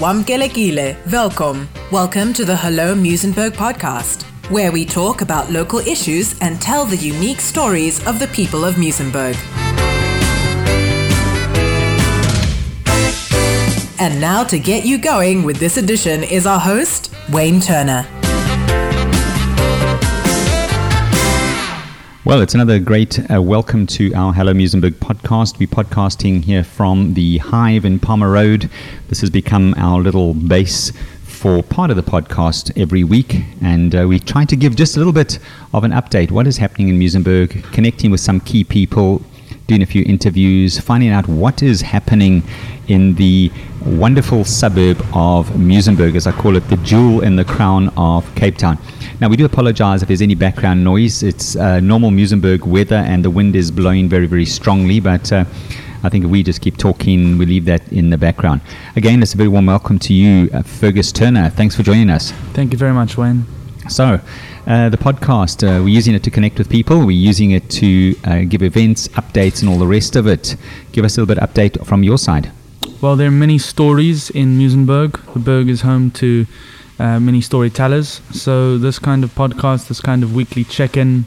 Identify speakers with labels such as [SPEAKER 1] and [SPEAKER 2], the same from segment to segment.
[SPEAKER 1] Wamkelekile. Welcome. Welcome to the Hello Muizenberg podcast, where we talk about local issues and tell the unique stories of the people of Muizenberg. And now to get you going with this edition is our host, Wayne Turner.
[SPEAKER 2] Well, it's another great uh, welcome to our Hello Muizenberg podcast. We're podcasting here from the Hive in Palmer Road. This has become our little base for part of the podcast every week, and uh, we try to give just a little bit of an update what is happening in Muizenberg, connecting with some key people, doing a few interviews, finding out what is happening in the wonderful suburb of Muizenberg, as I call it, the jewel in the crown of Cape Town. Now, we do apologize if there's any background noise. It's uh, normal Muizenberg weather and the wind is blowing very, very strongly, but uh, I think we just keep talking, we leave that in the background. Again, it's a very warm welcome to you, uh, Fergus Turner. Thanks for joining us.
[SPEAKER 3] Thank you very much, Wayne.
[SPEAKER 2] So, uh, the podcast, uh, we're using it to connect with people. We're using it to uh, give events, updates, and all the rest of it. Give us a little bit of update from your side.
[SPEAKER 3] Well, there are many stories in Muizenberg. The Berg is home to uh, many storytellers. So, this kind of podcast, this kind of weekly check in,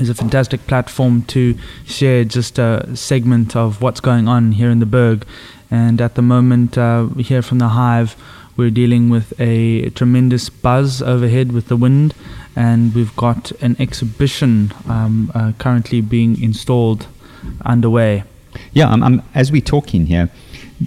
[SPEAKER 3] is a fantastic platform to share just a segment of what's going on here in the Berg. And at the moment, uh, here from the Hive, we're dealing with a tremendous buzz overhead with the wind, and we've got an exhibition um, uh, currently being installed underway.
[SPEAKER 2] Yeah, I'm, I'm, as we're talking here,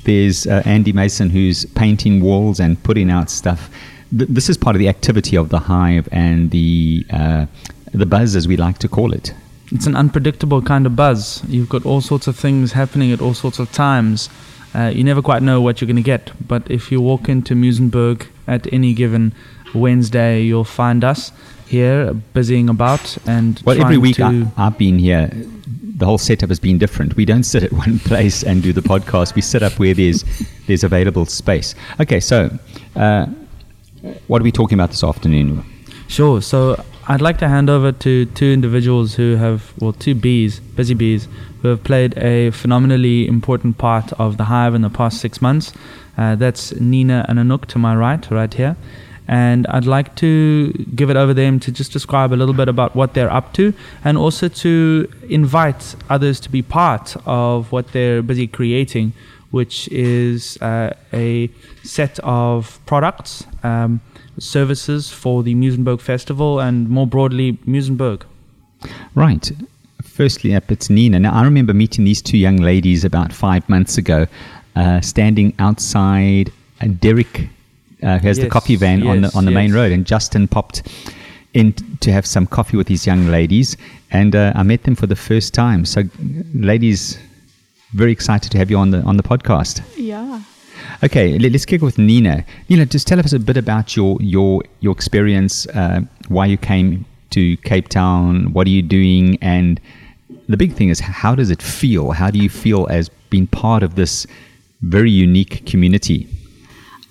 [SPEAKER 2] there's uh, Andy Mason who's painting walls and putting out stuff. Th- this is part of the activity of the hive and the uh, the buzz, as we like to call it.
[SPEAKER 3] It's an unpredictable kind of buzz. You've got all sorts of things happening at all sorts of times. Uh, you never quite know what you're going to get. But if you walk into Muizenberg at any given Wednesday, you'll find us here busying about and
[SPEAKER 2] Well, every week I, I've been here, the whole setup has been different. We don't sit at one place and do the podcast. We sit up where there's there's available space. Okay, so uh, what are we talking about this afternoon?
[SPEAKER 3] Sure. So I'd like to hand over to two individuals who have, well, two bees, busy bees, who have played a phenomenally important part of the hive in the past six months. Uh, that's Nina and Anouk to my right, right here. And I'd like to give it over to them to just describe a little bit about what they're up to and also to invite others to be part of what they're busy creating, which is uh, a set of products. Um, services for the Muizenberg Festival and more broadly Muizenberg.
[SPEAKER 2] Right. Firstly, up it's Nina. Now, I remember meeting these two young ladies about five months ago, uh, standing outside uh, Derek, uh, who has the coffee van on the on the main road, and Justin popped in to have some coffee with these young ladies, and uh, I met them for the first time. So, ladies, very excited to have you on the on the podcast.
[SPEAKER 4] Yeah.
[SPEAKER 2] Okay, let- let's kick with Nina. Nina, just tell us a bit about your your your experience, uh, why you came to Cape Town, what are you doing, and the big thing is how does it feel? How do you feel as being part of this very unique community?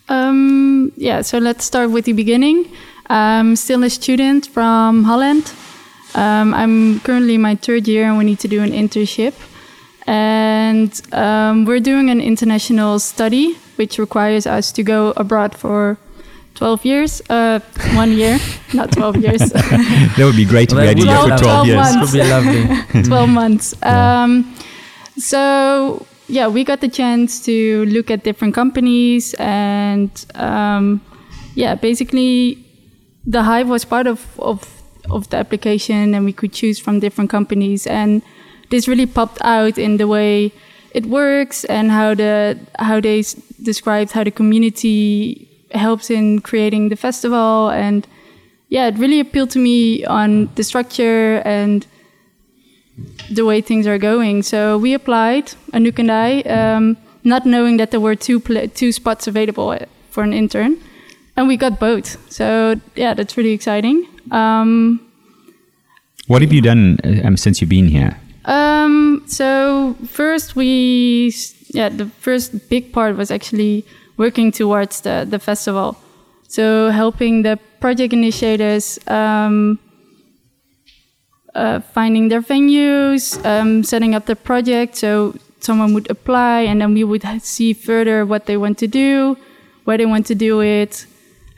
[SPEAKER 4] Um, yeah, so let's start with the beginning. I'm still a student from Holland. Um, I'm currently in my third year and we need to do an internship. And um, we're doing an international study, which requires us to go abroad for 12 years. Uh, one year, not 12 years.
[SPEAKER 2] That would be great if
[SPEAKER 3] Well,
[SPEAKER 2] we had here for
[SPEAKER 3] be
[SPEAKER 2] 12
[SPEAKER 4] 12
[SPEAKER 2] years.
[SPEAKER 4] months.
[SPEAKER 3] Would be lovely.
[SPEAKER 4] 12 months. Um, so yeah, we got the chance to look at different companies and um, yeah, basically the Hive was part of, of of the application and we could choose from different companies and this really popped out in the way it works and how the how they s- described how the community helps in creating the festival and yeah, it really appealed to me on the structure and the way things are going. So we applied, Anouk and I, um, not knowing that there were two two spots available for an intern, and we got both. So yeah, that's really exciting. Um,
[SPEAKER 2] What have you done uh, um, since you've been here?
[SPEAKER 4] um, so first we, yeah, the first big part was actually working towards the, the festival. So helping the project initiators um, uh, finding their venues, um, setting up the project. So someone would apply, and then we would see further what they want to do, where they want to do it,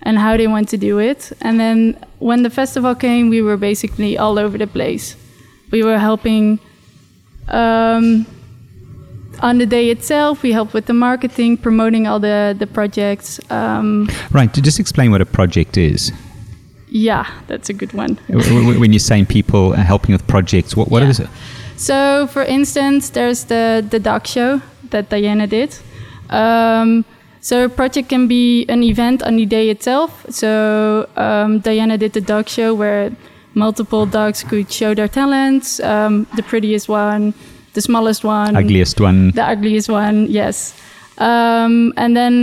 [SPEAKER 4] and how they want to do it. And then when the festival came, we were basically all over the place. We were helping um, on the day itself. We help with the marketing, promoting all the the projects. Um,
[SPEAKER 2] Right, to just explain what a project is.
[SPEAKER 4] yeah, that's a good one.
[SPEAKER 2] When you're saying people are helping with projects, what, what
[SPEAKER 4] Yeah.
[SPEAKER 2] is it?
[SPEAKER 4] So, for instance, there's the the dog show that Diana did. Um, so, a project can be an event on the day itself. So, um, Diana did the dog show where multiple dogs could show their talents. Um, the prettiest one, the smallest one,
[SPEAKER 2] Ugliest one.
[SPEAKER 4] the ugliest one, yes. Um, and then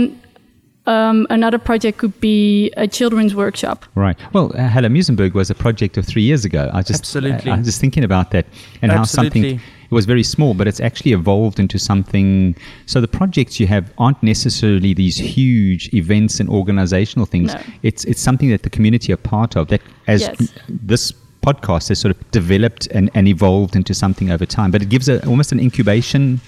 [SPEAKER 4] um, another project could be a children's workshop.
[SPEAKER 2] Right. Well, uh, Hello Muizenberg was a project of three years ago. I just
[SPEAKER 3] Absolutely.
[SPEAKER 2] I, I was just thinking about that and how something it was very small, but it's actually evolved into something. So the projects you have aren't necessarily these huge events and organizational things.
[SPEAKER 4] No.
[SPEAKER 2] It's it's something that the community are part of. That as
[SPEAKER 4] Yes.
[SPEAKER 2] this podcast has sort of developed and, and evolved into something over time, but it gives a, almost an incubation.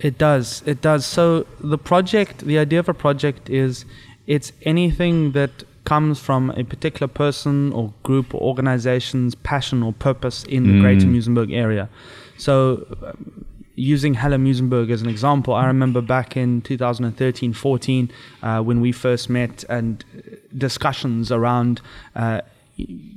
[SPEAKER 3] It does. It does. So the project, the idea of a project is it's anything that comes from a particular person or group or organization's passion or purpose in the greater Muizenberg area. So um, using Hello Muizenberg as an example, I remember back in 2013 14 uh, when we first met and discussions around. Uh,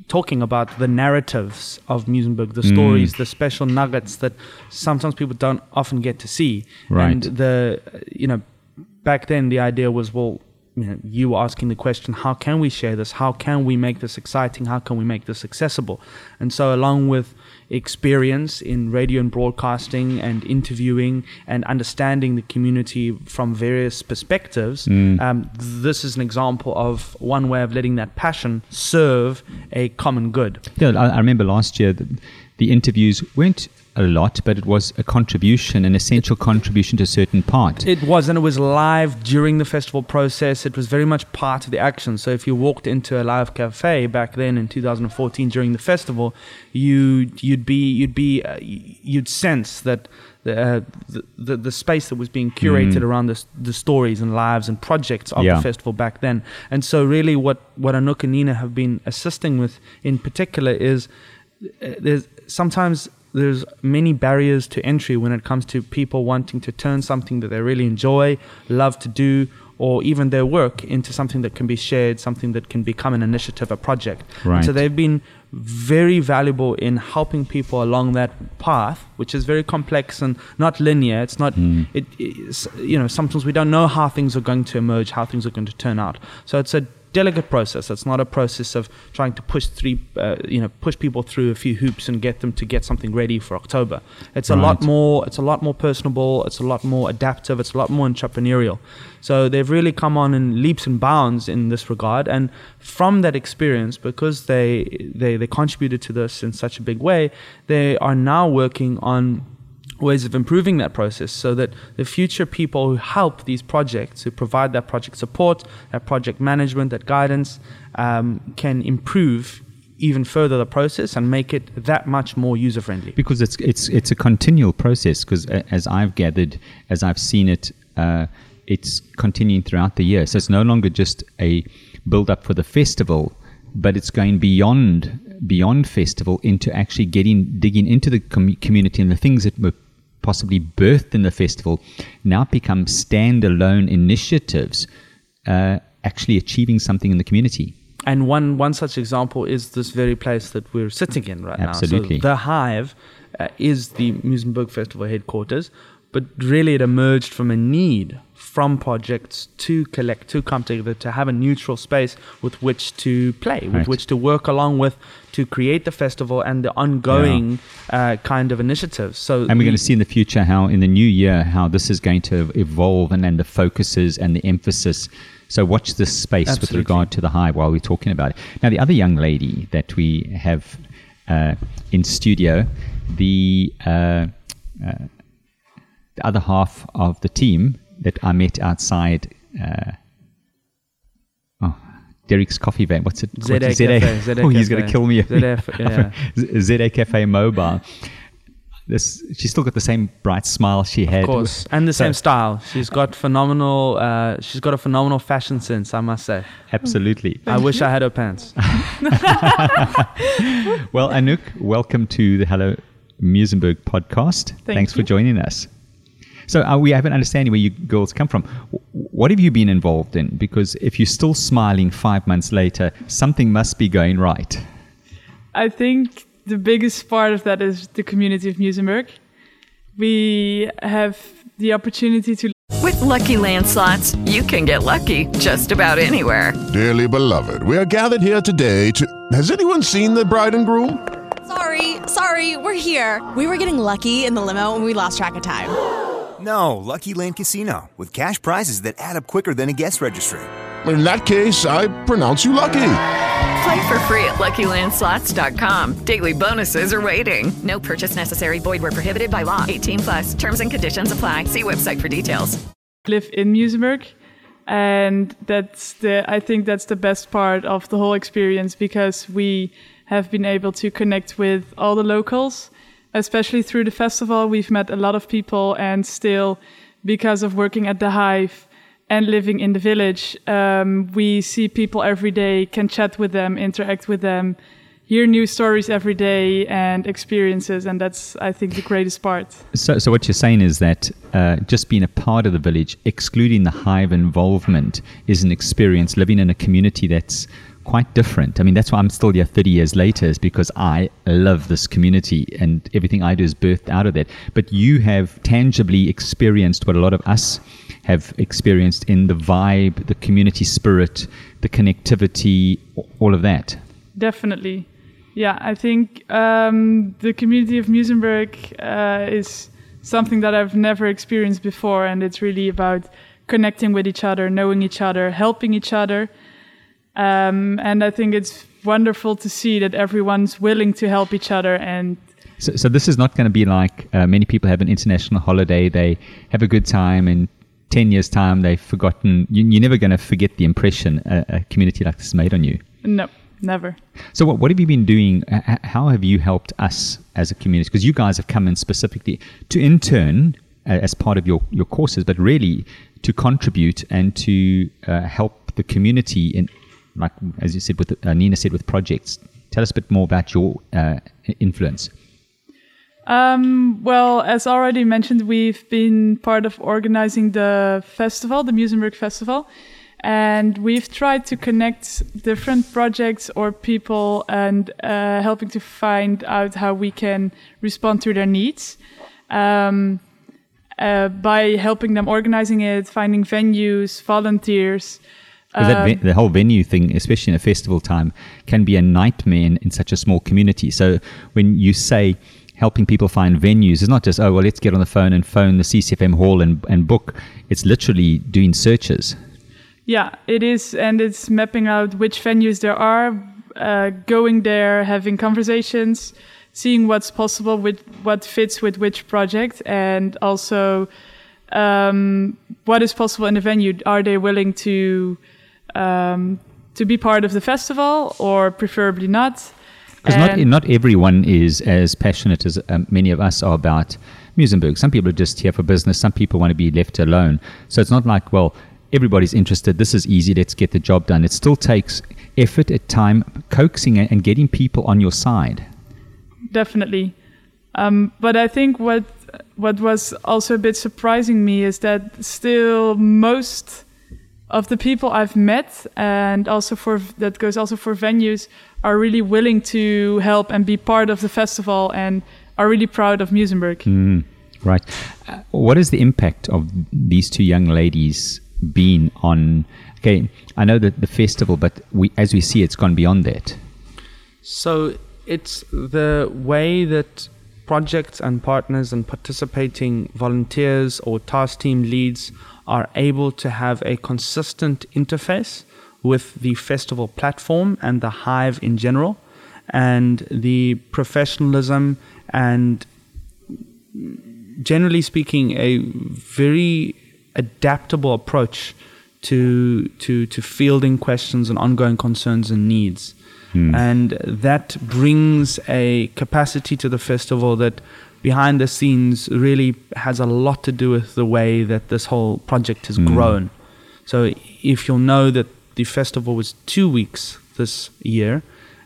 [SPEAKER 3] talking about the narratives of Muizenberg, the stories, mm. the special nuggets that sometimes people don't often get to see.
[SPEAKER 2] Right.
[SPEAKER 3] And the, you know, back then the idea was, well, you know, you were asking the question, how can we share this? How can we make this exciting? How can we make this accessible? And so, along with experience in radio and broadcasting and interviewing and understanding the community from various perspectives, um, this is an example of one way of letting that passion serve a common good.
[SPEAKER 2] Yeah, I, I remember last year the, the interviews weren't a lot, but it was a contribution, an essential contribution to a certain part.
[SPEAKER 3] It was, and it was live during the festival process. It was very much part of the action. So if you walked into a live cafe back then in 2014 during the festival, you you'd be you'd be uh, you'd sense that. The, uh, the, the the space that was being curated around the, the stories and lives and projects of
[SPEAKER 2] Yeah.
[SPEAKER 3] the festival back then, and so really what what Anouk and Nina have been assisting with in particular is uh, there's sometimes there's many barriers to entry when it comes to people wanting to turn something that they really enjoy, love to do, or even their work into something that can be shared, something that can become an initiative, a project. And
[SPEAKER 2] Right.
[SPEAKER 3] so they've been very valuable in helping people along that path, which is very complex and not linear. It's not, hmm. it, it's, you know, sometimes we don't know how things are going to emerge, how things are going to turn out. So it's a delicate process. It's not a process of trying to push three, uh, you know, push people through a few hoops and get them to get something ready for October. It's a lot more. It's a lot more personable. It's a lot more adaptive. It's a lot more entrepreneurial. So they've really come on in leaps and bounds in this regard. And from that experience, because they they they contributed to this in such a big way, they are now working on ways of improving that process so that the future people who help these projects, who provide that project support, that project management, that guidance, um, can improve even further the process and make it that much more user friendly.
[SPEAKER 2] because it's it's it's a continual process. Because as I've gathered, as I've seen it, uh, it's continuing throughout the year. So it's no longer just a build up for the festival, but it's going beyond beyond festival into actually getting digging into the com- community and the things that were possibly birthed in the festival now become standalone initiatives, uh, actually achieving something in the community.
[SPEAKER 3] And one, one such example is this very place that we're sitting in right
[SPEAKER 2] Absolutely.
[SPEAKER 3] now. So the Hive uh, is the Muizenberg Festival headquarters, but really it emerged from a need from projects to collect, to come together, to have a neutral space with which to play, with
[SPEAKER 2] Right.
[SPEAKER 3] which to work along with, to create the festival and the ongoing uh, kind of initiatives. So
[SPEAKER 2] And we're going to see in the future how, in the new year, how this is going to evolve and then the focuses and the emphasis. So watch this space with regard to the hive while we're talking about it. Now, the other young lady that we have uh, in studio, the uh, uh, the other half of the team that I met outside. Uh, oh, Derek's coffee van. What's it?
[SPEAKER 3] ZA
[SPEAKER 2] what's
[SPEAKER 3] Cafe,
[SPEAKER 2] it?
[SPEAKER 3] ZA
[SPEAKER 2] oh, he's going to kill me.
[SPEAKER 3] ZA, yeah.
[SPEAKER 2] ZA Cafe Mobile. This, she's still got the same bright smile she had.
[SPEAKER 3] Of course, and the
[SPEAKER 2] So-
[SPEAKER 3] same style. She's got phenomenal. Uh, she's got a phenomenal fashion sense, I must say.
[SPEAKER 2] Absolutely.
[SPEAKER 3] I wish I had her pants.
[SPEAKER 2] Well, Anouk, welcome to the Hello Muizenberg podcast. Thanks for joining us. So uh, we have an understanding where you girls come from. W- What have you been involved in? Because if you're still smiling five months later, something must be going right.
[SPEAKER 5] I think the biggest part of that is the community of Muizenberg. We have the opportunity to
[SPEAKER 6] With Lucky Land slots, you can get lucky just about anywhere.
[SPEAKER 7] Dearly beloved, we are gathered here today to. Has anyone seen the bride and groom?
[SPEAKER 8] Sorry, sorry, we're here. We were getting lucky in the limo and we lost track of time.
[SPEAKER 9] No, Lucky Land Casino, with cash prizes that add up quicker than a guest registry.
[SPEAKER 7] In that case, I pronounce you lucky.
[SPEAKER 6] Play for free at LuckyLandSlots.com. Daily bonuses are waiting. No purchase necessary. Void where prohibited by law. 18 plus. Terms and conditions apply. See website for details.
[SPEAKER 5] live in Muizenberg. And that's the I think that's the best part of the whole experience because we have been able to connect with all the locals, especially through the festival. We've met a lot of people and still because of working at the Hive and living in the village, um, we see people every day, can chat with them, interact with them, hear new stories every day and experiences. And that's, I think, the greatest part.
[SPEAKER 2] So, so what you're saying is that uh, just being a part of the village, excluding the hive involvement, is an experience living in a community that's quite different. I mean, that's why I'm still here 30 years later, is because I love this community and everything I do is birthed out of that. But you have tangibly experienced what a lot of us have experienced in the vibe, the community spirit, the connectivity, all of that.
[SPEAKER 5] Definitely. Yeah, I think um, the community of Muizenberg uh, is something that I've never experienced before, and it's really about connecting with each other, knowing each other, helping each other. Um, and I think it's wonderful to see that everyone's willing to help each other and
[SPEAKER 2] So, so this is not going to be like uh, many people have an international holiday. They have a good time, and ten years time they've forgotten. You, you're never going to forget the impression a, a community like this made on you.
[SPEAKER 5] no, never.
[SPEAKER 2] So, what, what have you been doing? How have you helped us as a community? Because you guys have come in specifically to intern uh, as part of your, your courses, but really to contribute and to uh, help the community in, like as you said, with uh, Nina said, with projects. Tell us a bit more about your uh, influence.
[SPEAKER 5] Um, well, as already mentioned, we've been part of organizing the festival, the Muizenberg Festival, and we've tried to connect different projects or people and uh, helping to find out how we can respond to their needs. Um, uh, by helping them organizing it, finding venues, volunteers.
[SPEAKER 2] That
[SPEAKER 5] Um,
[SPEAKER 2] ve- the whole venue thing, especially in a festival time, can be a nightmare in, in such a small community. So when you say helping people find venues, it's not just, oh, well, let's get on the phone and phone the CCFM hall and, and book. It's literally doing searches.
[SPEAKER 5] Yeah, it is, and it's mapping out which venues there are, uh, going there, having conversations, seeing what's possible with what fits with which project, and also um, what is possible in the venue. Are they willing to um, to be part of the festival, or preferably not?
[SPEAKER 2] Because not, not everyone is as passionate as um, many of us are about Muizenberg. Some people are just here for business. Some people want to be left alone. So it's not like, well, everybody's interested. This is easy. Let's get the job done. It still takes effort at time, coaxing and getting people on your side.
[SPEAKER 5] definitely. Um, but I think what what was also a bit surprising me is that still most of the people I've met, and also for that goes also for venues, are really willing to help and be part of the festival and are really proud of Muizenberg.
[SPEAKER 2] Mm. Right. Uh, what has the impact of these two young ladies been on? Okay, I know that the festival, but we, as we see, it's gone beyond that.
[SPEAKER 3] So it's the way that projects and partners and participating volunteers or task team leads are able to have a consistent interface with the festival platform and the hive in general and the professionalism and generally speaking a very adaptable approach to to to fielding questions and ongoing concerns and needs
[SPEAKER 2] Hmm.
[SPEAKER 3] and that brings a capacity to the festival that behind the scenes really has a lot to do with the way that this whole project has
[SPEAKER 2] Hmm.
[SPEAKER 3] grown so if you'll know that the festival was two weeks this year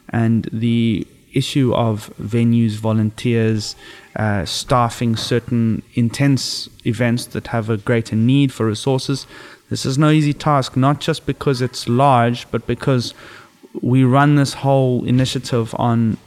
[SPEAKER 3] and the issue of venues, volunteers, uh, staffing certain intense events that have a greater need for resources. This is no easy task, not just because it's large, but because we run this whole initiative on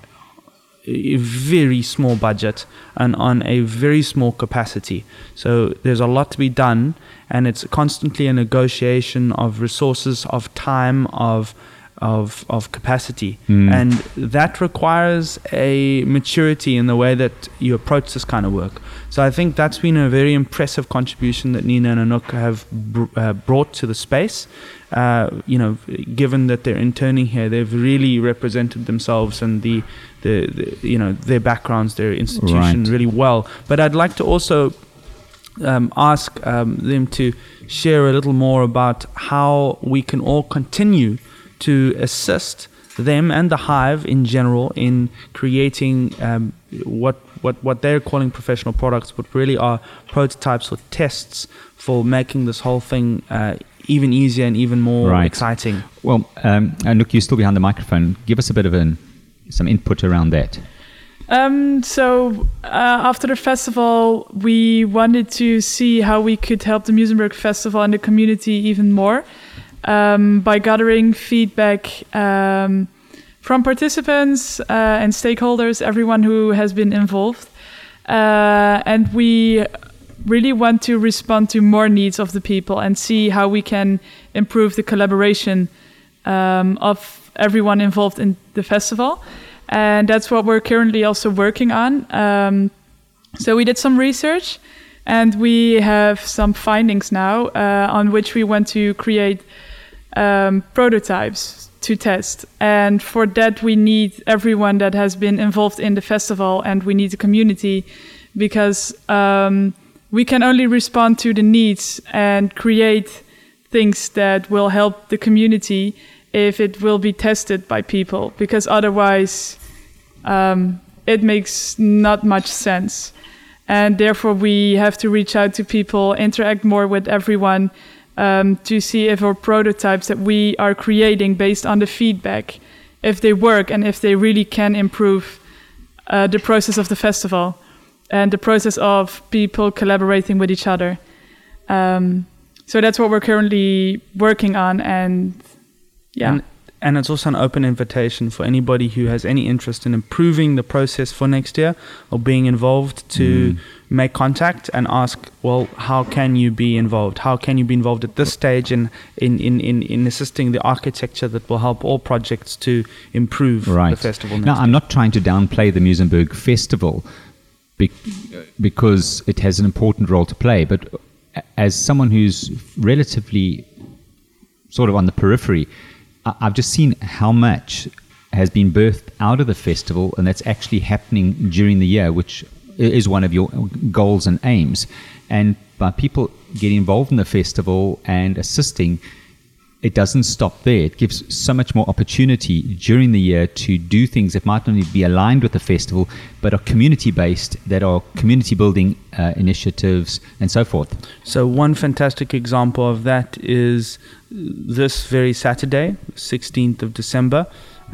[SPEAKER 3] a very small budget and on a very small capacity. So there's a lot to be done, and it's constantly a negotiation of resources, of time, of of of capacity,
[SPEAKER 2] Mm.
[SPEAKER 3] and that requires a maturity in the way that you approach this kind of work. So I think that's been a very impressive contribution that Nina and Anouk have br- uh, brought to the space. Uh, you know, given that they're interning here, they've really represented themselves and the, the, the you know their backgrounds, their institution
[SPEAKER 2] Right.
[SPEAKER 3] really well. But I'd like to also um, ask um, them to share a little more about how we can all continue to assist them and the hive in general in creating um, what what what they're calling professional products, but really are prototypes or tests for making this whole thing uh, even easier and even more
[SPEAKER 2] Right.
[SPEAKER 3] exciting.
[SPEAKER 2] Well, um, Anouk, you're still behind the microphone. Give us a bit of an, some input around that.
[SPEAKER 5] Um, so uh, after the festival, we wanted to see how we could help the Muizenberg Festival and the community even more um, by gathering feedback um, from participants uh, and stakeholders, everyone who has been involved. Uh, and we really want to respond to more needs of the people and see how we can improve the collaboration um, of everyone involved in the festival. And that's what we're currently also working on. Um, so we did some research and we have some findings now uh, on which we want to create um, prototypes to test. And for that, we need everyone that has been involved in the festival and we need the community because um, we can only respond to the needs and create things that will help the community if it will be tested by people because otherwise um, it makes not much sense. And therefore we have to reach out to people interact more with everyone um, to see if our prototypes that we are creating based on the feedback if they work and if they really can improve uh, the process of the festival and the process of people collaborating with each other. Um, so that's what we're currently working on and yeah
[SPEAKER 3] And, and it's also an open invitation for anybody who has any interest in improving the process for next year or being involved to mm. make contact and ask, well, how can you be involved? How can you be involved at this stage in, in, in, in, in assisting the architecture that will help all projects to improve
[SPEAKER 2] Right.
[SPEAKER 3] the festival next
[SPEAKER 2] Now,
[SPEAKER 3] year?
[SPEAKER 2] I'm not trying to downplay the Muizenberg Festival be- because it has an important role to play, but as someone who's relatively sort of on the periphery, I've just seen how much has been birthed out of the festival, and that's actually happening during the year, which is one of your goals and aims. And by people getting involved in the festival and assisting, it doesn't stop there. It gives so much more opportunity during the year to do things that might not only be aligned with the festival, but are community based, that are community building uh, initiatives, and so forth.
[SPEAKER 3] So one fantastic example of that is this very Saturday, 16th of December,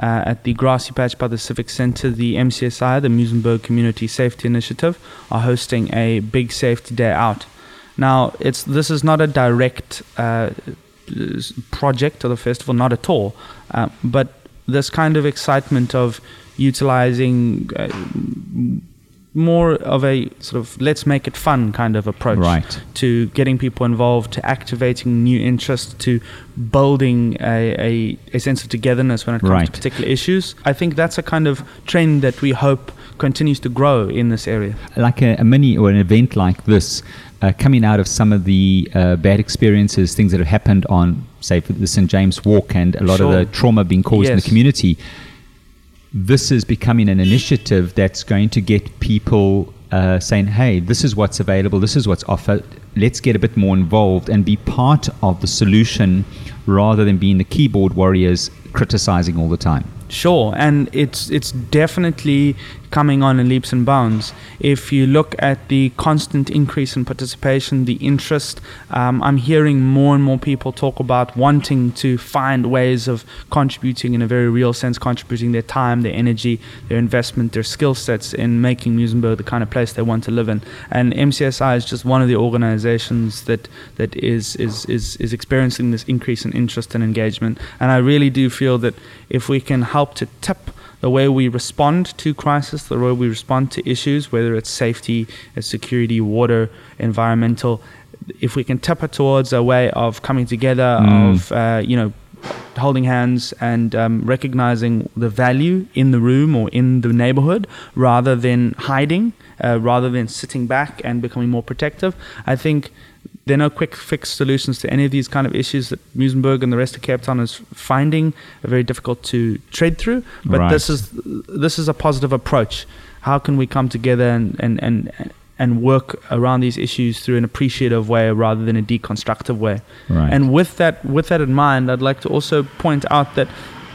[SPEAKER 3] uh, at the Grassy Patch by the Civic Centre, the MCSI, the Muizenberg Community Safety Initiative, are hosting a big safety day out. Now, it's this is not a direct uh, project of the festival, not at all, uh, but this kind of excitement of utilizing uh, more of a sort of let's make it fun kind of approach
[SPEAKER 2] Right.
[SPEAKER 3] to getting people involved, to activating new interest, to building a, a, a sense of togetherness when it comes
[SPEAKER 2] Right.
[SPEAKER 3] to particular issues. I think that's a kind of trend that we hope continues to grow in this area.
[SPEAKER 2] like a, a mini or an event like this, uh, coming out of some of the uh, bad experiences, things that have happened on, say, for the St. James Walk and a lot
[SPEAKER 3] Sure.
[SPEAKER 2] of the trauma being caused in the community, this is becoming an initiative that's going to get people uh, saying, hey, this is what's available, this is what's offered. Let's get a bit more involved and be part of the solution rather than being the keyboard warriors criticizing all the time.
[SPEAKER 3] Sure, and it's it's definitely coming on in leaps and bounds. If you look at the constant increase in participation, the interest, um, I'm hearing more and more people talk about wanting to find ways of contributing in a very real sense, contributing their time, their energy, their investment, their skill sets in making Muizenberg the kind of place they want to live in. And MCSI is just one of the organizations that that is is is, is experiencing this increase in interest and engagement. And I really do feel that if we can help to tip the way we respond to crisis, the way we respond to issues, whether it's safety, it's security, water, environmental, if we can tip it towards a way of coming together,
[SPEAKER 2] Mm.
[SPEAKER 3] of uh, you know, holding hands and um, recognizing the value in the room or in the neighborhood, rather than hiding, uh, rather than sitting back and becoming more protective, I think there are no quick fix solutions to any of these kind of issues that Muizenberg and the rest of Cape Town is finding are very difficult to tread through. But
[SPEAKER 2] Right.
[SPEAKER 3] this is this is a positive approach. How can we come together and and, and and work around these issues through an appreciative way rather than a deconstructive way.
[SPEAKER 2] Right.
[SPEAKER 3] And with that with that in mind, I'd like to also point out that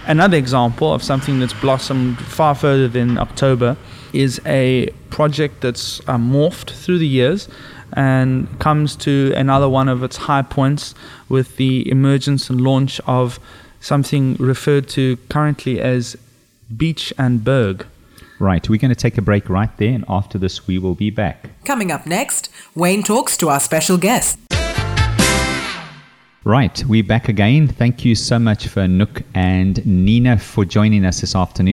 [SPEAKER 3] another example of something that's blossomed far further than October is a project that's uh, morphed through the years and comes to another one of its high points with the emergence and launch of something referred to currently as Beach and Berg.
[SPEAKER 2] Right, we're going to take a break right there, and after this, we will be back.
[SPEAKER 1] Coming up next, Wayne talks to our special guest.
[SPEAKER 2] Right, we're back again. Thank you so much for Nook and Nina for joining us this afternoon.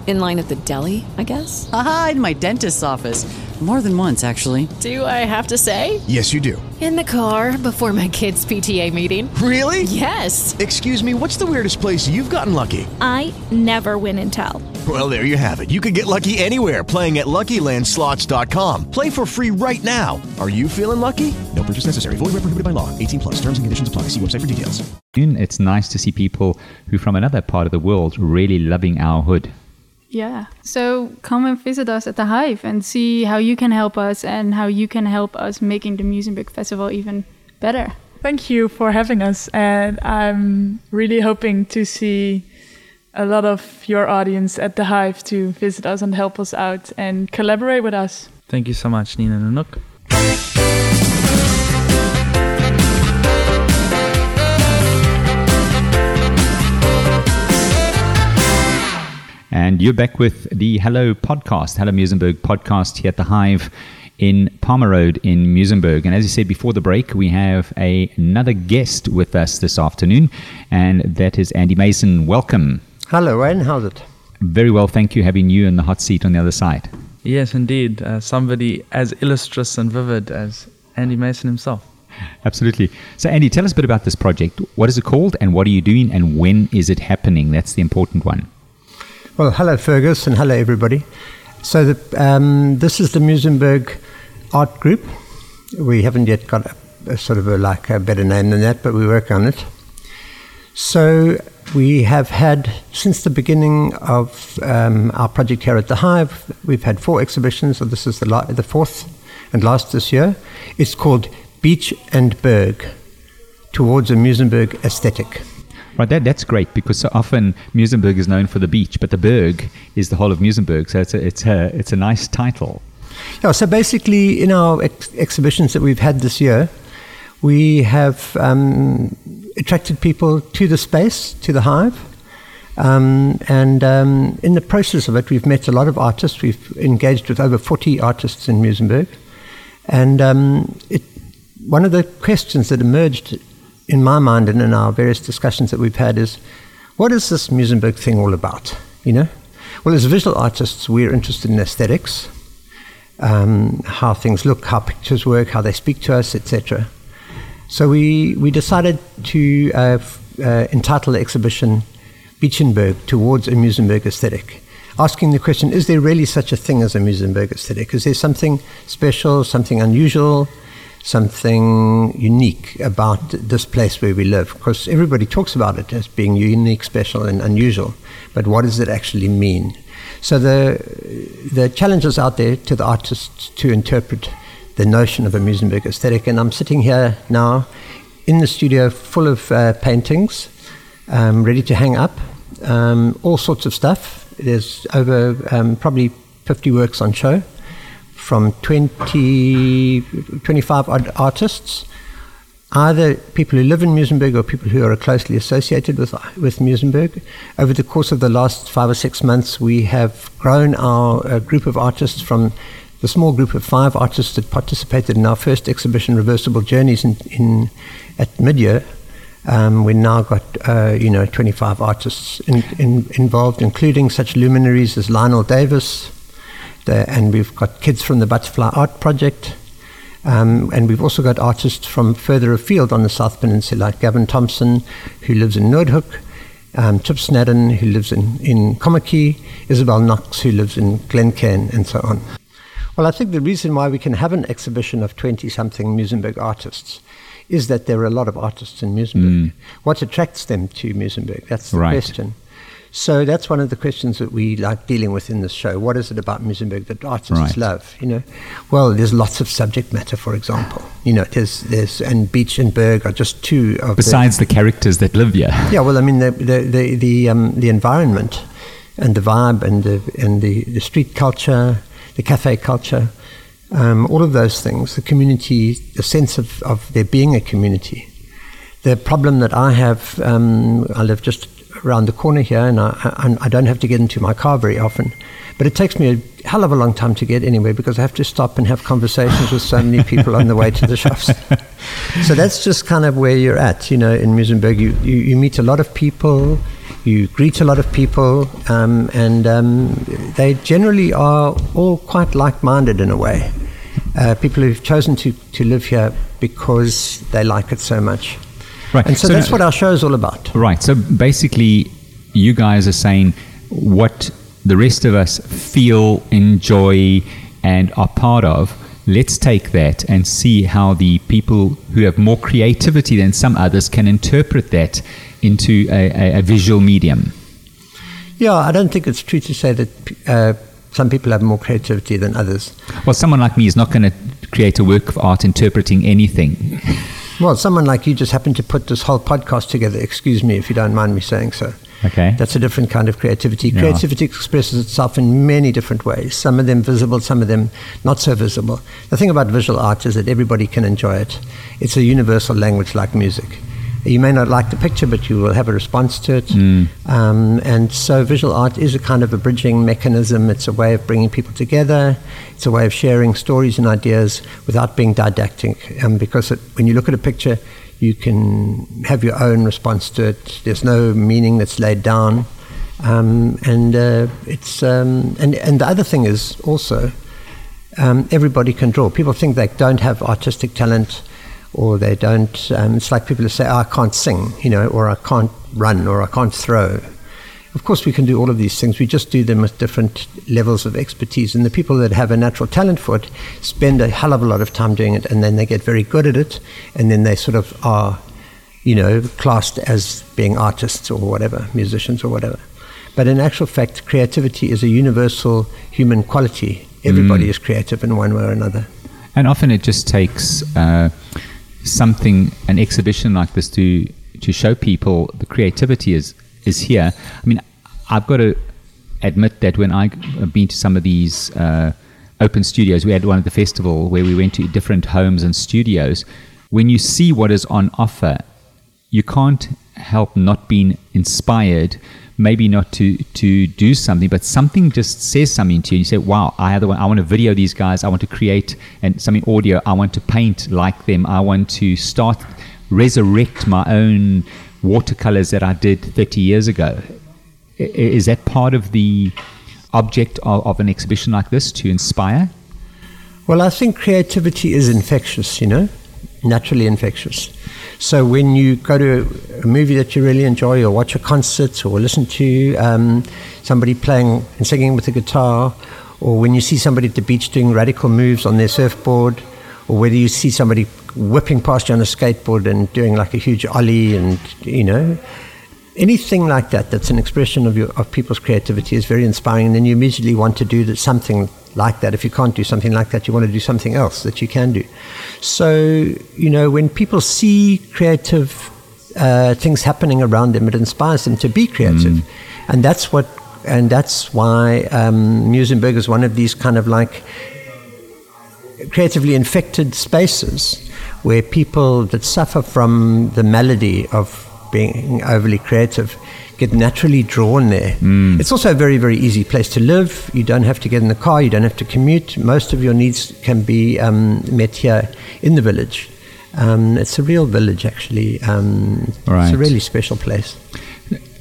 [SPEAKER 10] In line at the deli, I guess?
[SPEAKER 11] Aha, in my dentist's office. More than once, actually.
[SPEAKER 10] Do I have to say?
[SPEAKER 12] Yes, you do.
[SPEAKER 10] In the car before my kids' PTA meeting.
[SPEAKER 12] Really?
[SPEAKER 10] Yes.
[SPEAKER 12] Excuse me, what's the weirdest place you've gotten lucky?
[SPEAKER 13] I never win and tell.
[SPEAKER 12] Well, there you have it. You can get lucky anywhere playing at LuckyLandSlots.com. Play for free right now. Are you feeling lucky? No purchase necessary. Void where prohibited by law. 18 plus. Terms and conditions apply. See website for details.
[SPEAKER 2] It's nice to see people who from another part of the world really loving our hood.
[SPEAKER 4] Yeah. So come and visit us at the Hive and see how you can help us and how you can help us making the Muizenberg Festival even better.
[SPEAKER 5] Thank you for having us, and I'm really hoping to see a lot of your audience at the Hive to visit us and help us out and collaborate with us.
[SPEAKER 3] Thank you so much, Nina and
[SPEAKER 2] And you're back with the Hello podcast, Hello Muizenberg podcast here at the Hive in Palmer Road in Muizenberg. And as you said before the break, we have a, another guest with us this afternoon, and that is Andy Mason. Welcome.
[SPEAKER 14] Hello, Wayne. How's it?
[SPEAKER 2] Very well, thank you. Having you in the hot seat on the other side.
[SPEAKER 3] Yes, indeed. Uh, somebody as illustrious and vivid as Andy Mason himself.
[SPEAKER 2] Absolutely. So, Andy, tell us a bit about this project. What is it called, and what are you doing, and when is it happening? That's the important one.
[SPEAKER 14] Well, hello, Fergus, and hello, everybody. So, the, um, this is the Muizenberg Art Group. We haven't yet got a, a sort of a, like a better name than that, but we work on it. So, we have had, since the beginning of um, our project here at the Hive, we've had four exhibitions, so this is the, la- the fourth and last this year. It's called Beach and Berg Towards a Muizenberg Aesthetic.
[SPEAKER 2] Right, that, that's great because so often Muizenberg is known for the beach, but the Berg is the whole of Muizenberg. So it's a, it's a, it's a nice title.
[SPEAKER 14] Yeah, so basically, in our ex- exhibitions that we've had this year, we have um, attracted people to the space, to the hive. Um, and um, in the process of it, we've met a lot of artists. We've engaged with over 40 artists in Muizenberg. And um, it, one of the questions that emerged in my mind and in our various discussions that we've had is what is this Muizenberg thing all about? You know? Well, as visual artists, we're interested in aesthetics, um, how things look, how pictures work, how they speak to us, etc. So we, we decided to uh, uh, entitle the exhibition Beechenberg Towards a Muizenberg Aesthetic, asking the question is there really such a thing as a Muizenberg aesthetic? Is there something special, something unusual, something unique about this place where we live? Because everybody talks about it as being unique, special, and unusual, but what does it actually mean? So the, the challenges out there to the artists to interpret the notion of a Muizenberg aesthetic, and I'm sitting here now in the studio full of uh, paintings um, ready to hang up, um, all sorts of stuff. There's over um, probably 50 works on show from 20, 25 odd artists, either people who live in Muizenberg or people who are closely associated with, with Muizenberg. Over the course of the last five or six months, we have grown our uh, group of artists from the small group of five artists that participated in our first exhibition, Reversible Journeys, in, in at midyear. Um, we now got uh, you know 25 artists in, in, involved, including such luminaries as Lionel Davis, the, and we've got kids from the Butterfly Art Project, um, and we've also got artists from further afield on the South Peninsula, like Gavin Thompson, who lives in Noordhoek, um, Chip Snedden, who lives in, in Kommetjie, Isabel Knox, who lives in Glencairn, and so on. Well, I think the reason why we can have an exhibition of 20 something Muizenberg artists is that there are a lot of artists in Muizenberg.
[SPEAKER 2] Mm.
[SPEAKER 14] What attracts them to Muizenberg? That's the
[SPEAKER 2] Right.
[SPEAKER 14] question. So that's one of the questions that we like dealing with in this show. What is it about Muizenberg that artists
[SPEAKER 2] Right.
[SPEAKER 14] love? You know, well, there's lots of subject matter. For example, you know, there's there's and Beach and Berg are just two of the,
[SPEAKER 2] Besides the characters that live here.
[SPEAKER 14] yeah, well, I mean the the the the, um, the environment and the vibe and the and the, the street culture, the cafe culture, um, all of those things, the community, the sense of, of there being a community. The problem that I have, um, I live just around the corner here, and I, I, I don't have to get into my car very often. But it takes me a hell of a long time to get anywhere because I have to stop and have conversations with so many people on the way to the shops. so that's just kind of where you're at, you know, in Muizenberg. You, you, you meet a lot of people, you greet a lot of people, um, and um, they generally are all quite like minded in a way. Uh, people who've chosen to, to live here because they like it so much.
[SPEAKER 2] Right.
[SPEAKER 14] And so,
[SPEAKER 2] So
[SPEAKER 14] that's
[SPEAKER 2] now-
[SPEAKER 14] what our show is all about.
[SPEAKER 2] Right. So basically, you guys are saying what the rest of us feel, enjoy, and are part of. Let's take that and see how the people who have more creativity than some others can interpret that into a, a, a visual medium.
[SPEAKER 14] Yeah, I don't think it's true to say that uh, some people have more creativity than others.
[SPEAKER 2] Well, someone like me is not going to create a work of art interpreting anything.
[SPEAKER 14] Well, someone like you just happened to put this whole podcast together. Excuse me if you don't mind me saying so.
[SPEAKER 2] Okay.
[SPEAKER 14] That's a different kind of creativity.
[SPEAKER 2] Yeah.
[SPEAKER 14] Creativity expresses itself in many different ways. Some of them visible, some of them not so visible. The thing about visual art is that everybody can enjoy it. It's a universal language like music. You may not like the picture, but you will have a response to it.
[SPEAKER 2] Mm.
[SPEAKER 14] Um, and so visual art is a kind of a bridging mechanism. It's a way of bringing people together. It's a way of sharing stories and ideas without being didactic. Um, because it, when you look at a picture, you can have your own response to it. There's no meaning that's laid down. Um, and uh, it's um, and and the other thing is also um, everybody can draw. People think they don't have artistic talent, or they don't. Um, it's like people who say, oh, "I can't sing," you know, or "I can't run," or "I can't throw." Of course, we can do all of these things. We just do them with different levels of expertise. And the people that have a natural talent for it spend a hell of a lot of time doing it, and then they get very good at it, and then they sort of are, you know, classed as being artists or whatever, musicians or whatever. But in actual fact, creativity is a universal human quality. Everybody
[SPEAKER 2] Mm.
[SPEAKER 14] is creative in one way or another.
[SPEAKER 2] And often it just takes uh, something, an exhibition like this, to to show people the creativity is is here. I mean, I've got to admit that when I have been to some of these uh, open studios, we had one at the festival where we went to different homes and studios. When you see what is on offer, you can't help not being inspired. Maybe not to to do something, but something just says something to you. And You say, "Wow, I either I want to video these guys. I want to create and something audio. I want to paint like them. I want to start resurrect my own watercolors that I did 30 years ago." Is that part of the object of, of an exhibition like this to inspire?
[SPEAKER 14] Well, I think creativity is infectious, you know, naturally infectious. So when you go to a movie that you really enjoy, or watch a concert, or listen to um, somebody playing and singing with a guitar, or when you see somebody at the beach doing radical moves on their surfboard, or whether you see somebody whipping past you on a skateboard and doing like a huge ollie, and you know, anything like that that's an expression of your of people's creativity is very inspiring and then you immediately want to do that, something like that. If you can't do something like that you want to do something else that you can do. So you know when people see creative uh, things happening around them it inspires them to be creative. And that's what and that's why um, Muizenberg is one of these kind of like creatively infected spaces where people that suffer from the malady of being overly creative get naturally drawn there. It's also a very, very easy place to live. You don't have to get in the car, you don't have to commute. Most of your needs can be um, met here in the village. Um, it's a real village, actually. Um, It's a really special place.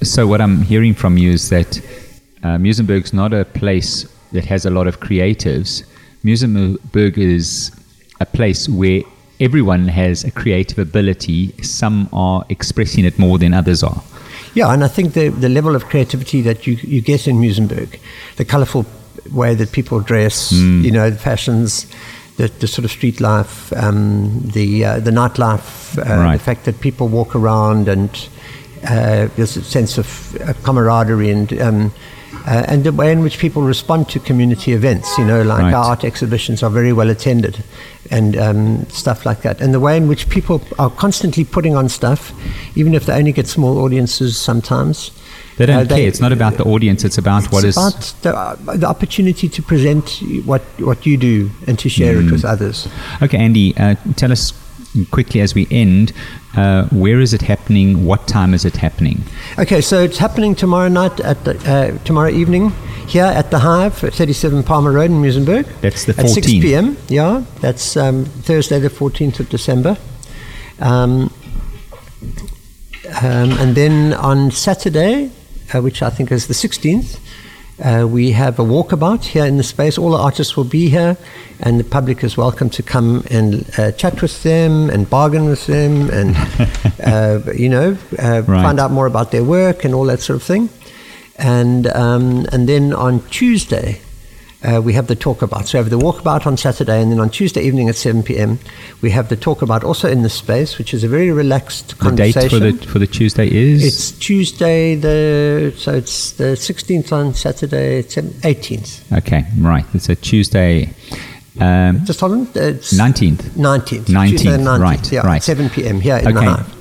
[SPEAKER 2] So what I'm hearing from you is that uh, Muizenberg's not a place that has a lot of creatives. Muizenberg is a place where everyone has a creative ability. Some are expressing it more than others are.
[SPEAKER 14] Yeah, and I think the, the level of creativity that you, you get in Muizenberg, the colorful way that people dress,
[SPEAKER 2] Mm.
[SPEAKER 14] you know, the fashions, the, the sort of street life, um, the, uh, the nightlife, uh,
[SPEAKER 2] Right.
[SPEAKER 14] the fact that people walk around and uh, there's a sense of camaraderie and, um, uh, and the way in which people respond to community events, you know, like
[SPEAKER 2] Right.
[SPEAKER 14] our art exhibitions are very well attended and um, stuff like that. And the way in which people are constantly putting on stuff, even if they only get small audiences sometimes.
[SPEAKER 2] They don't
[SPEAKER 14] Uh, they-
[SPEAKER 2] care. It's not about the audience. It's about what
[SPEAKER 14] it's
[SPEAKER 2] is.
[SPEAKER 14] about the, uh, the opportunity to present what, what you do and to share it
[SPEAKER 2] Mm.
[SPEAKER 14] with others.
[SPEAKER 2] Okay, Andy, uh, tell us quickly as we end. Uh, where is it happening? What time is it happening?
[SPEAKER 14] Okay, so it's happening tomorrow night at the, uh, tomorrow evening here at the Hive at 37 Palmer Road in Muizenberg.
[SPEAKER 2] That's the 14th.
[SPEAKER 14] At 6 p.m. Yeah, that's um, Thursday, the 14th of December. Um, um, and then on Saturday, uh, which I think is the 16th, uh, we have a walkabout here in the space. All the artists will be here, and the public is welcome to come and uh, chat with them and bargain with them, and uh, you know, uh,
[SPEAKER 2] Right.
[SPEAKER 14] find out more about their work and all that sort of thing. And um, and then on Tuesday, uh, we have the talkabout. So we have the walkabout on Saturday, and then on Tuesday evening at 7 p.m., we have the talkabout also in the space, which is a very relaxed conversation.
[SPEAKER 2] The date for the for the Tuesday is
[SPEAKER 14] It's Tuesday, the so it's the 16th on Saturday, it's 18th.
[SPEAKER 2] okay, right. It's a Tuesday. Um,
[SPEAKER 14] Just hold on. It's
[SPEAKER 2] 19th.
[SPEAKER 14] 19th.
[SPEAKER 2] 19th,
[SPEAKER 14] Tuesday 19th,
[SPEAKER 2] right,
[SPEAKER 14] Yeah,
[SPEAKER 2] right.
[SPEAKER 14] 7 p.m. here in
[SPEAKER 2] Okay.
[SPEAKER 14] the Hive.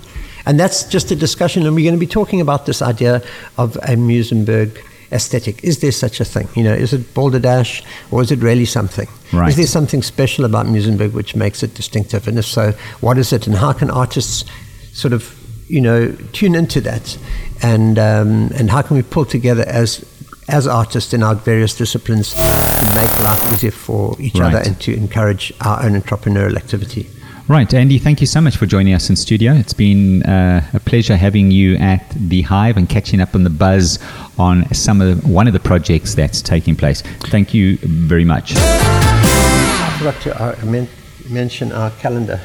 [SPEAKER 14] And that's just a discussion, and we're going to be talking about this idea of a Muizenberg aesthetic. Is there such a thing? You know, is it balderdash or is it really something?
[SPEAKER 2] Right.
[SPEAKER 14] Is there something special about Muizenberg which makes it distinctive? And if so, what is it? And how can artists sort of, you know, tune into that? And um, and how can we pull together as as artists in our various disciplines to make life easier for each other and to encourage our own entrepreneurial activity?
[SPEAKER 2] Right, Andy, thank you so much for joining us in studio. It's been uh, a pleasure having you at the Hive and catching up on the buzz on some of the, one of the projects that's taking place. Thank you very much.
[SPEAKER 14] I forgot to uh, men- mention our calendar.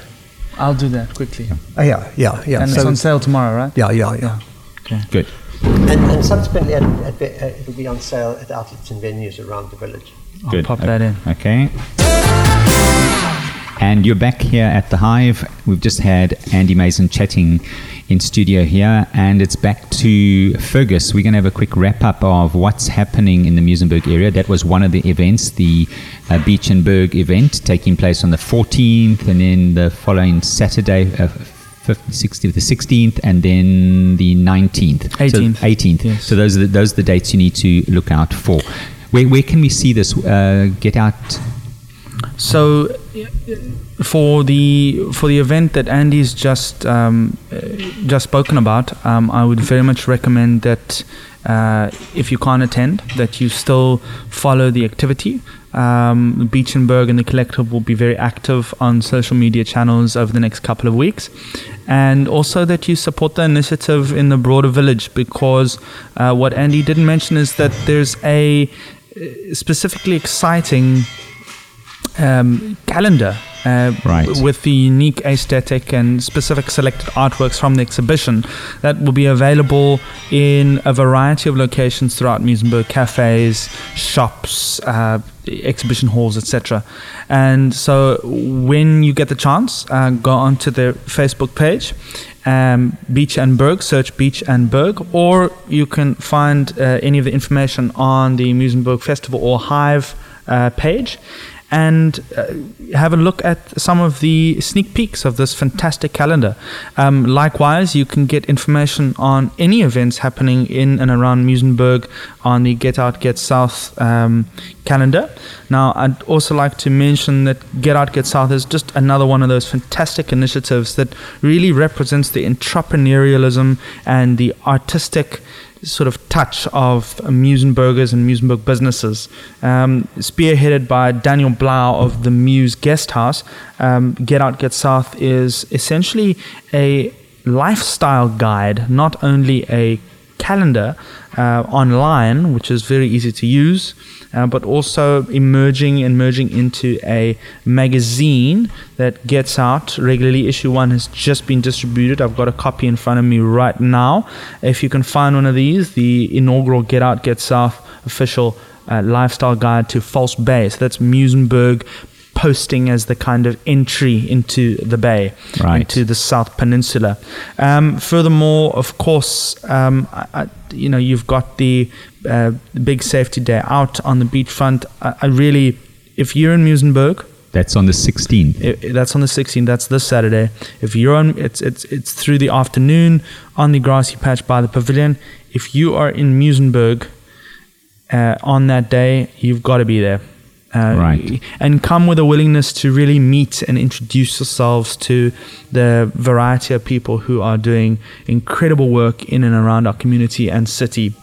[SPEAKER 3] I'll do that quickly.
[SPEAKER 14] Oh, yeah, yeah, yeah.
[SPEAKER 3] And it's on sale tomorrow, right?
[SPEAKER 14] Yeah, yeah, yeah.
[SPEAKER 3] Okay.
[SPEAKER 2] Good.
[SPEAKER 14] And, and subsequently, at, at, uh, it'll be on sale at outlets and venues around the village.
[SPEAKER 2] Good.
[SPEAKER 3] pop that in.
[SPEAKER 2] Okay. And you're back here at the Hive. We've just had Andy Mason chatting in studio here, and it's back to Fergus. We're going to have a quick wrap up of what's happening in the Muizenberg area. That was one of the events, the uh, Beach and Berg event, taking place on the 14th, and then the following Saturday, uh, 16th, the 16th, and then the 19th.
[SPEAKER 3] 18th.
[SPEAKER 2] So 18th.
[SPEAKER 3] Yes.
[SPEAKER 2] So those are the, those are the dates you need to look out for. Where, where can we see this? Uh, get out.
[SPEAKER 3] So, for the for the event that Andy's just um, uh, just spoken about, um, I would very much recommend that uh, if you can't attend, that you still follow the activity. Um, Beechenberg and the collective will be very active on social media channels over the next couple of weeks, and also that you support the initiative in the broader village because uh, what Andy didn't mention is that there's a uh, specifically exciting um, calendar uh,
[SPEAKER 2] Right.
[SPEAKER 3] with the unique aesthetic and specific selected artworks from the exhibition that will be available in a variety of locations throughout Muizenberg cafes, shops, uh, exhibition halls, etc. And so when you get the chance, uh, go onto their Facebook page. Um, Beach and Berg, search Beach and Berg, or you can find uh, any of the information on the Muizenberg Festival or Hive uh, page and uh, have a look at some of the sneak peeks of this fantastic calendar. Um, likewise, you can get information on any events happening in and around Muizenberg on the Get Out, Get South um, calendar. Now, I'd also like to mention that Get Out, Get South is just another one of those fantastic initiatives that really represents the entrepreneurialism and the artistic sort of touch of Muizenbergers and Muizenberg businesses. Um, spearheaded by Daniel Blau of the Muse Guest House, um, Get Out, Get South is essentially a lifestyle guide, not only a calendar uh, online, which is very easy to use, uh, but also emerging and merging into a magazine that gets out regularly. Issue one has just been distributed. I've got a copy in front of me right now. If you can find one of these, the inaugural Get Out, Get South official uh, lifestyle guide to False Bay. So that's Muizenberg posting as the kind of entry into the bay,
[SPEAKER 2] Right.
[SPEAKER 3] into the South Peninsula. Um, furthermore, of course, um, I, you know you've got the uh, big safety day out on the beachfront. I, I really, if you're in Muizenberg,
[SPEAKER 2] That's on the 16th.
[SPEAKER 3] i- that's on the 16th. That's this Saturday. If you're on, it's it's it's through the afternoon on the grassy patch by the pavilion. If you are in Muizenberg uh, on that day, you've got to be there. Uh,
[SPEAKER 2] Right.
[SPEAKER 3] And come with a willingness to really meet and introduce yourselves to the variety of people who are doing incredible work in and around our community and city.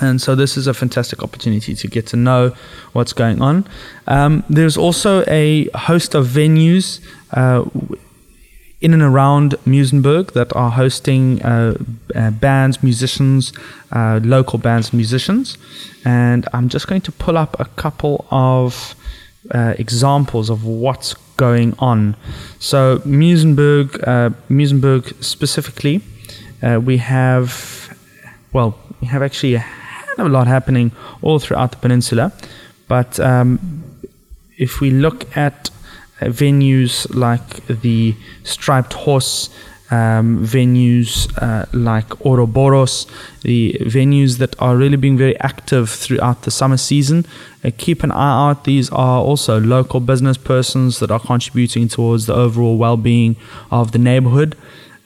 [SPEAKER 3] And so this is a fantastic opportunity to get to know what's going on. Um, there's also a host of venues uh, in and around Muizenberg that are hosting uh, uh, bands, musicians, uh, local bands, musicians. And I'm just going to pull up a couple of uh, examples of what's going on. So Muizenberg, uh, Muizenberg specifically, uh, we have, well, we have actually a hell of a lot happening all throughout the peninsula. But um, if we look at venues like the Striped Horse, um, venues uh, like Ouroboros, the venues that are really being very active throughout the summer season. Uh, keep an eye out. These are also local business persons that are contributing towards the overall well-being of the neighborhood.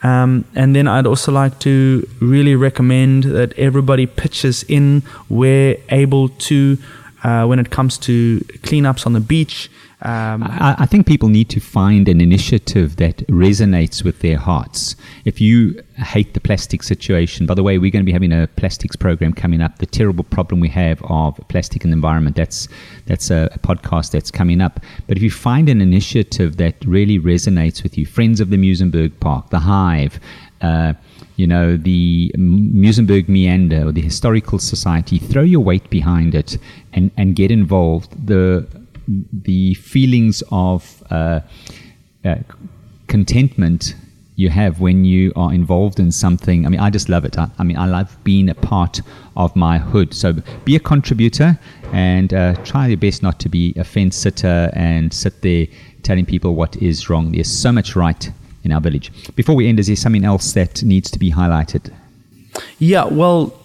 [SPEAKER 3] Um, and then I'd also like to really recommend that everybody pitches in where able to uh, when it comes to cleanups on the beach. Um,
[SPEAKER 2] I, I think people need to find an initiative that resonates with their hearts. If you hate the plastic situation, by the way, we're going to be having a plastics program coming up. The terrible problem we have of plastic in the environment. That's that's a, a podcast that's coming up. But if you find an initiative that really resonates with you, friends of the Muizenberg Park, the Hive. Uh, you know, the Muizenberg Meander or the Historical Society, throw your weight behind it and, and get involved. The the feelings of uh, uh, contentment you have when you are involved in something. I mean, I just love it. I, I mean, I love being a part of my hood. So be a contributor and uh, try your best not to be a fence sitter and sit there telling people what is wrong. There's so much right in our village. Before we end, is there something else that needs to be highlighted?
[SPEAKER 3] Yeah, well,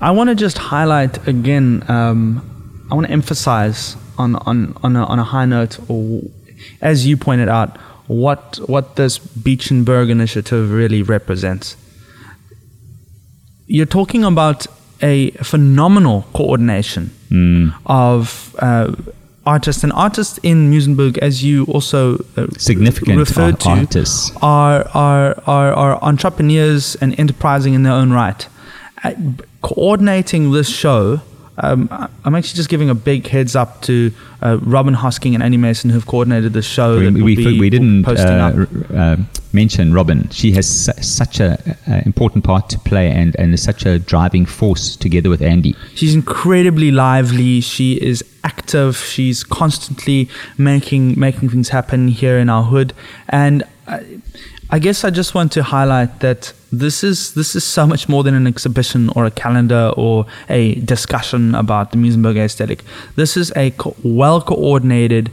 [SPEAKER 3] I want to just highlight again. Um, I want to emphasize on on on a, on a high note, or as you pointed out, what what this Beechenberg initiative really represents. You're talking about a phenomenal coordination
[SPEAKER 2] Mm.
[SPEAKER 3] of uh, artists and artists in Muizenberg, as you also uh,
[SPEAKER 2] Significant
[SPEAKER 3] referred to,
[SPEAKER 2] artists.
[SPEAKER 3] are, are are are entrepreneurs and enterprising in their own right. Uh, coordinating this show. Um, I'm actually just giving a big heads up to uh, Robin Hosking and Annie Mason who've coordinated the show.
[SPEAKER 2] we,
[SPEAKER 3] that will
[SPEAKER 2] we, didn't uh, uh, mention Robin. She has su- such an important part to play and, and is such a driving force together with Andy.
[SPEAKER 3] She's incredibly lively. She is active. She's constantly making making things happen here in our hood. And I, guess I just want to highlight that this is this is so much more than an exhibition or a calendar or a discussion about the Muizenberg aesthetic. This is a co- well coordinated,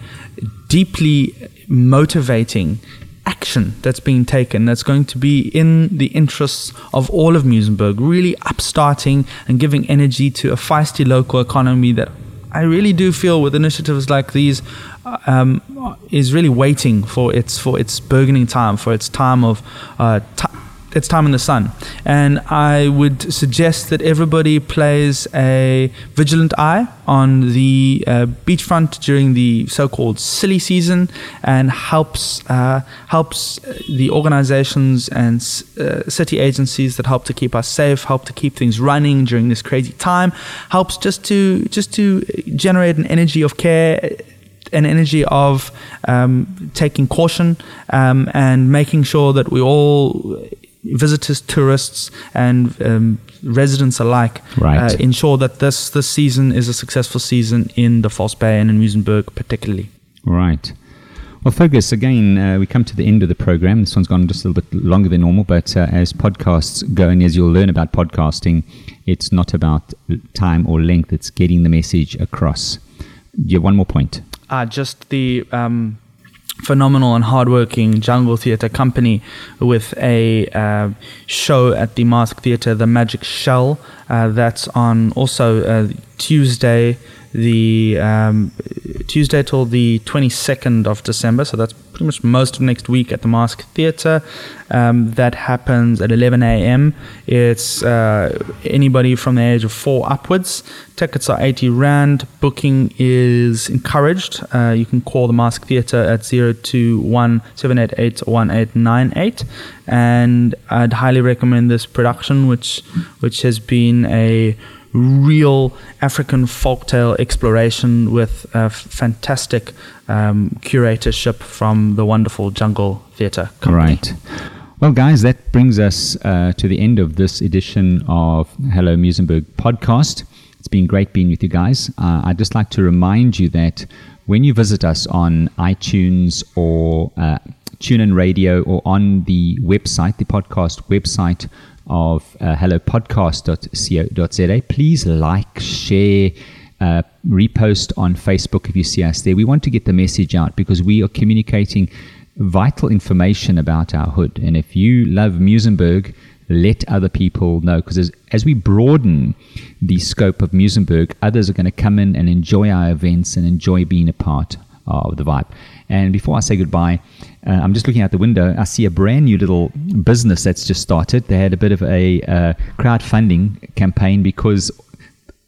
[SPEAKER 3] deeply motivating action that's being taken that's going to be in the interests of all of Muizenberg, really upstarting and giving energy to a feisty local economy that I really do feel with initiatives like these um, is really waiting for its for its burgeoning time, for its time of uh, ti its time in the sun. And I would suggest that everybody plays a vigilant eye on the uh, beachfront during the so-called silly season and helps uh, helps the organizations and uh, city agencies that help to keep us safe, help to keep things running during this crazy time, helps just to just to generate an energy of care an energy of um, taking caution um, and making sure that we all visitors, tourists, and um, residents alike
[SPEAKER 2] Right.
[SPEAKER 3] uh, ensure that this this season is a successful season in the False Bay and in Muizenberg particularly.
[SPEAKER 2] Right. Well, Fergus, again, uh, we come to the end of the program. This one's gone just a little bit longer than normal, but uh, as podcasts go and as you'll learn about podcasting, it's not about time or length, it's getting the message across. Have one more point?
[SPEAKER 3] Just the um, phenomenal and hardworking Jungle Theatre Company with a uh, show at the Masque Theatre, The Magic Shell. Uh, that's on also uh, Tuesday, the um, Tuesday till the 22nd of December. So that's pretty much most of next week at the Masque Theatre. Um, that happens at 11 a.m. It's uh, anybody from the age of four upwards. Tickets are 80 Rand. Booking is encouraged. Uh, you can call the Masque Theatre at 021 788 1898. And I'd highly recommend this production, which, which has been a real African folktale exploration with fantastic um, curatorship from the wonderful Jungle Theatre Company.
[SPEAKER 2] Right. Well, guys, that brings us uh, to the end of this edition of Hello Muizenberg podcast. It's been great being with you guys. Uh, I'd just like to remind you that when you visit us on iTunes or uh, TuneIn Radio or on the website, the podcast website of uh, hellopodcast.co.za, please like, share, uh, repost on Facebook if you see us there. We want to get the message out because we are communicating vital information about our hood. And if you love Muizenberg, let other people know because as, as we broaden the scope of Muizenberg, others are going to come in and enjoy our events and enjoy being a part of the vibe. And before I say goodbye, uh, I'm just looking out the window. I see a brand new little business that's just started. They had a bit of a uh, crowdfunding campaign because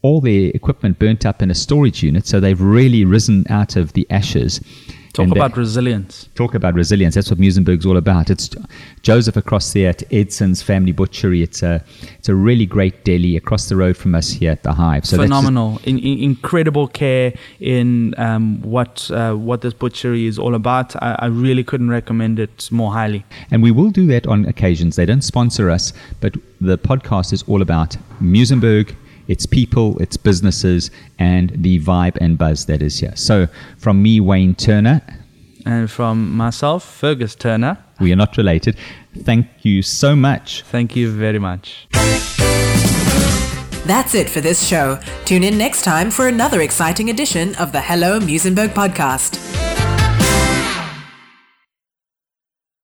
[SPEAKER 2] all their equipment burnt up in a storage unit. So they've really risen out of the ashes.
[SPEAKER 3] Talk
[SPEAKER 2] they-
[SPEAKER 3] about resilience.
[SPEAKER 2] talk about resilience. That's what Muizenberg's all about. It's Joseph across there at Edson's Family Butchery. It's a it's a really great deli across the road from us here at the Hive. So that's just-
[SPEAKER 3] phenomenal, in, in, incredible care in um, what uh, what this butchery is all about. I, I really couldn't recommend it more highly.
[SPEAKER 2] And we will do that on occasions. They don't sponsor us, but the podcast is all about Muizenberg, its people, its businesses, and the vibe and buzz that is here. So, from me, Wayne Turner,
[SPEAKER 3] And from myself, Fergus Turner,
[SPEAKER 2] we are not related. Thank you so much.
[SPEAKER 3] thank you very much.
[SPEAKER 1] That's it for this show. Tune in next time for another exciting edition of the Hello Muizenberg podcast.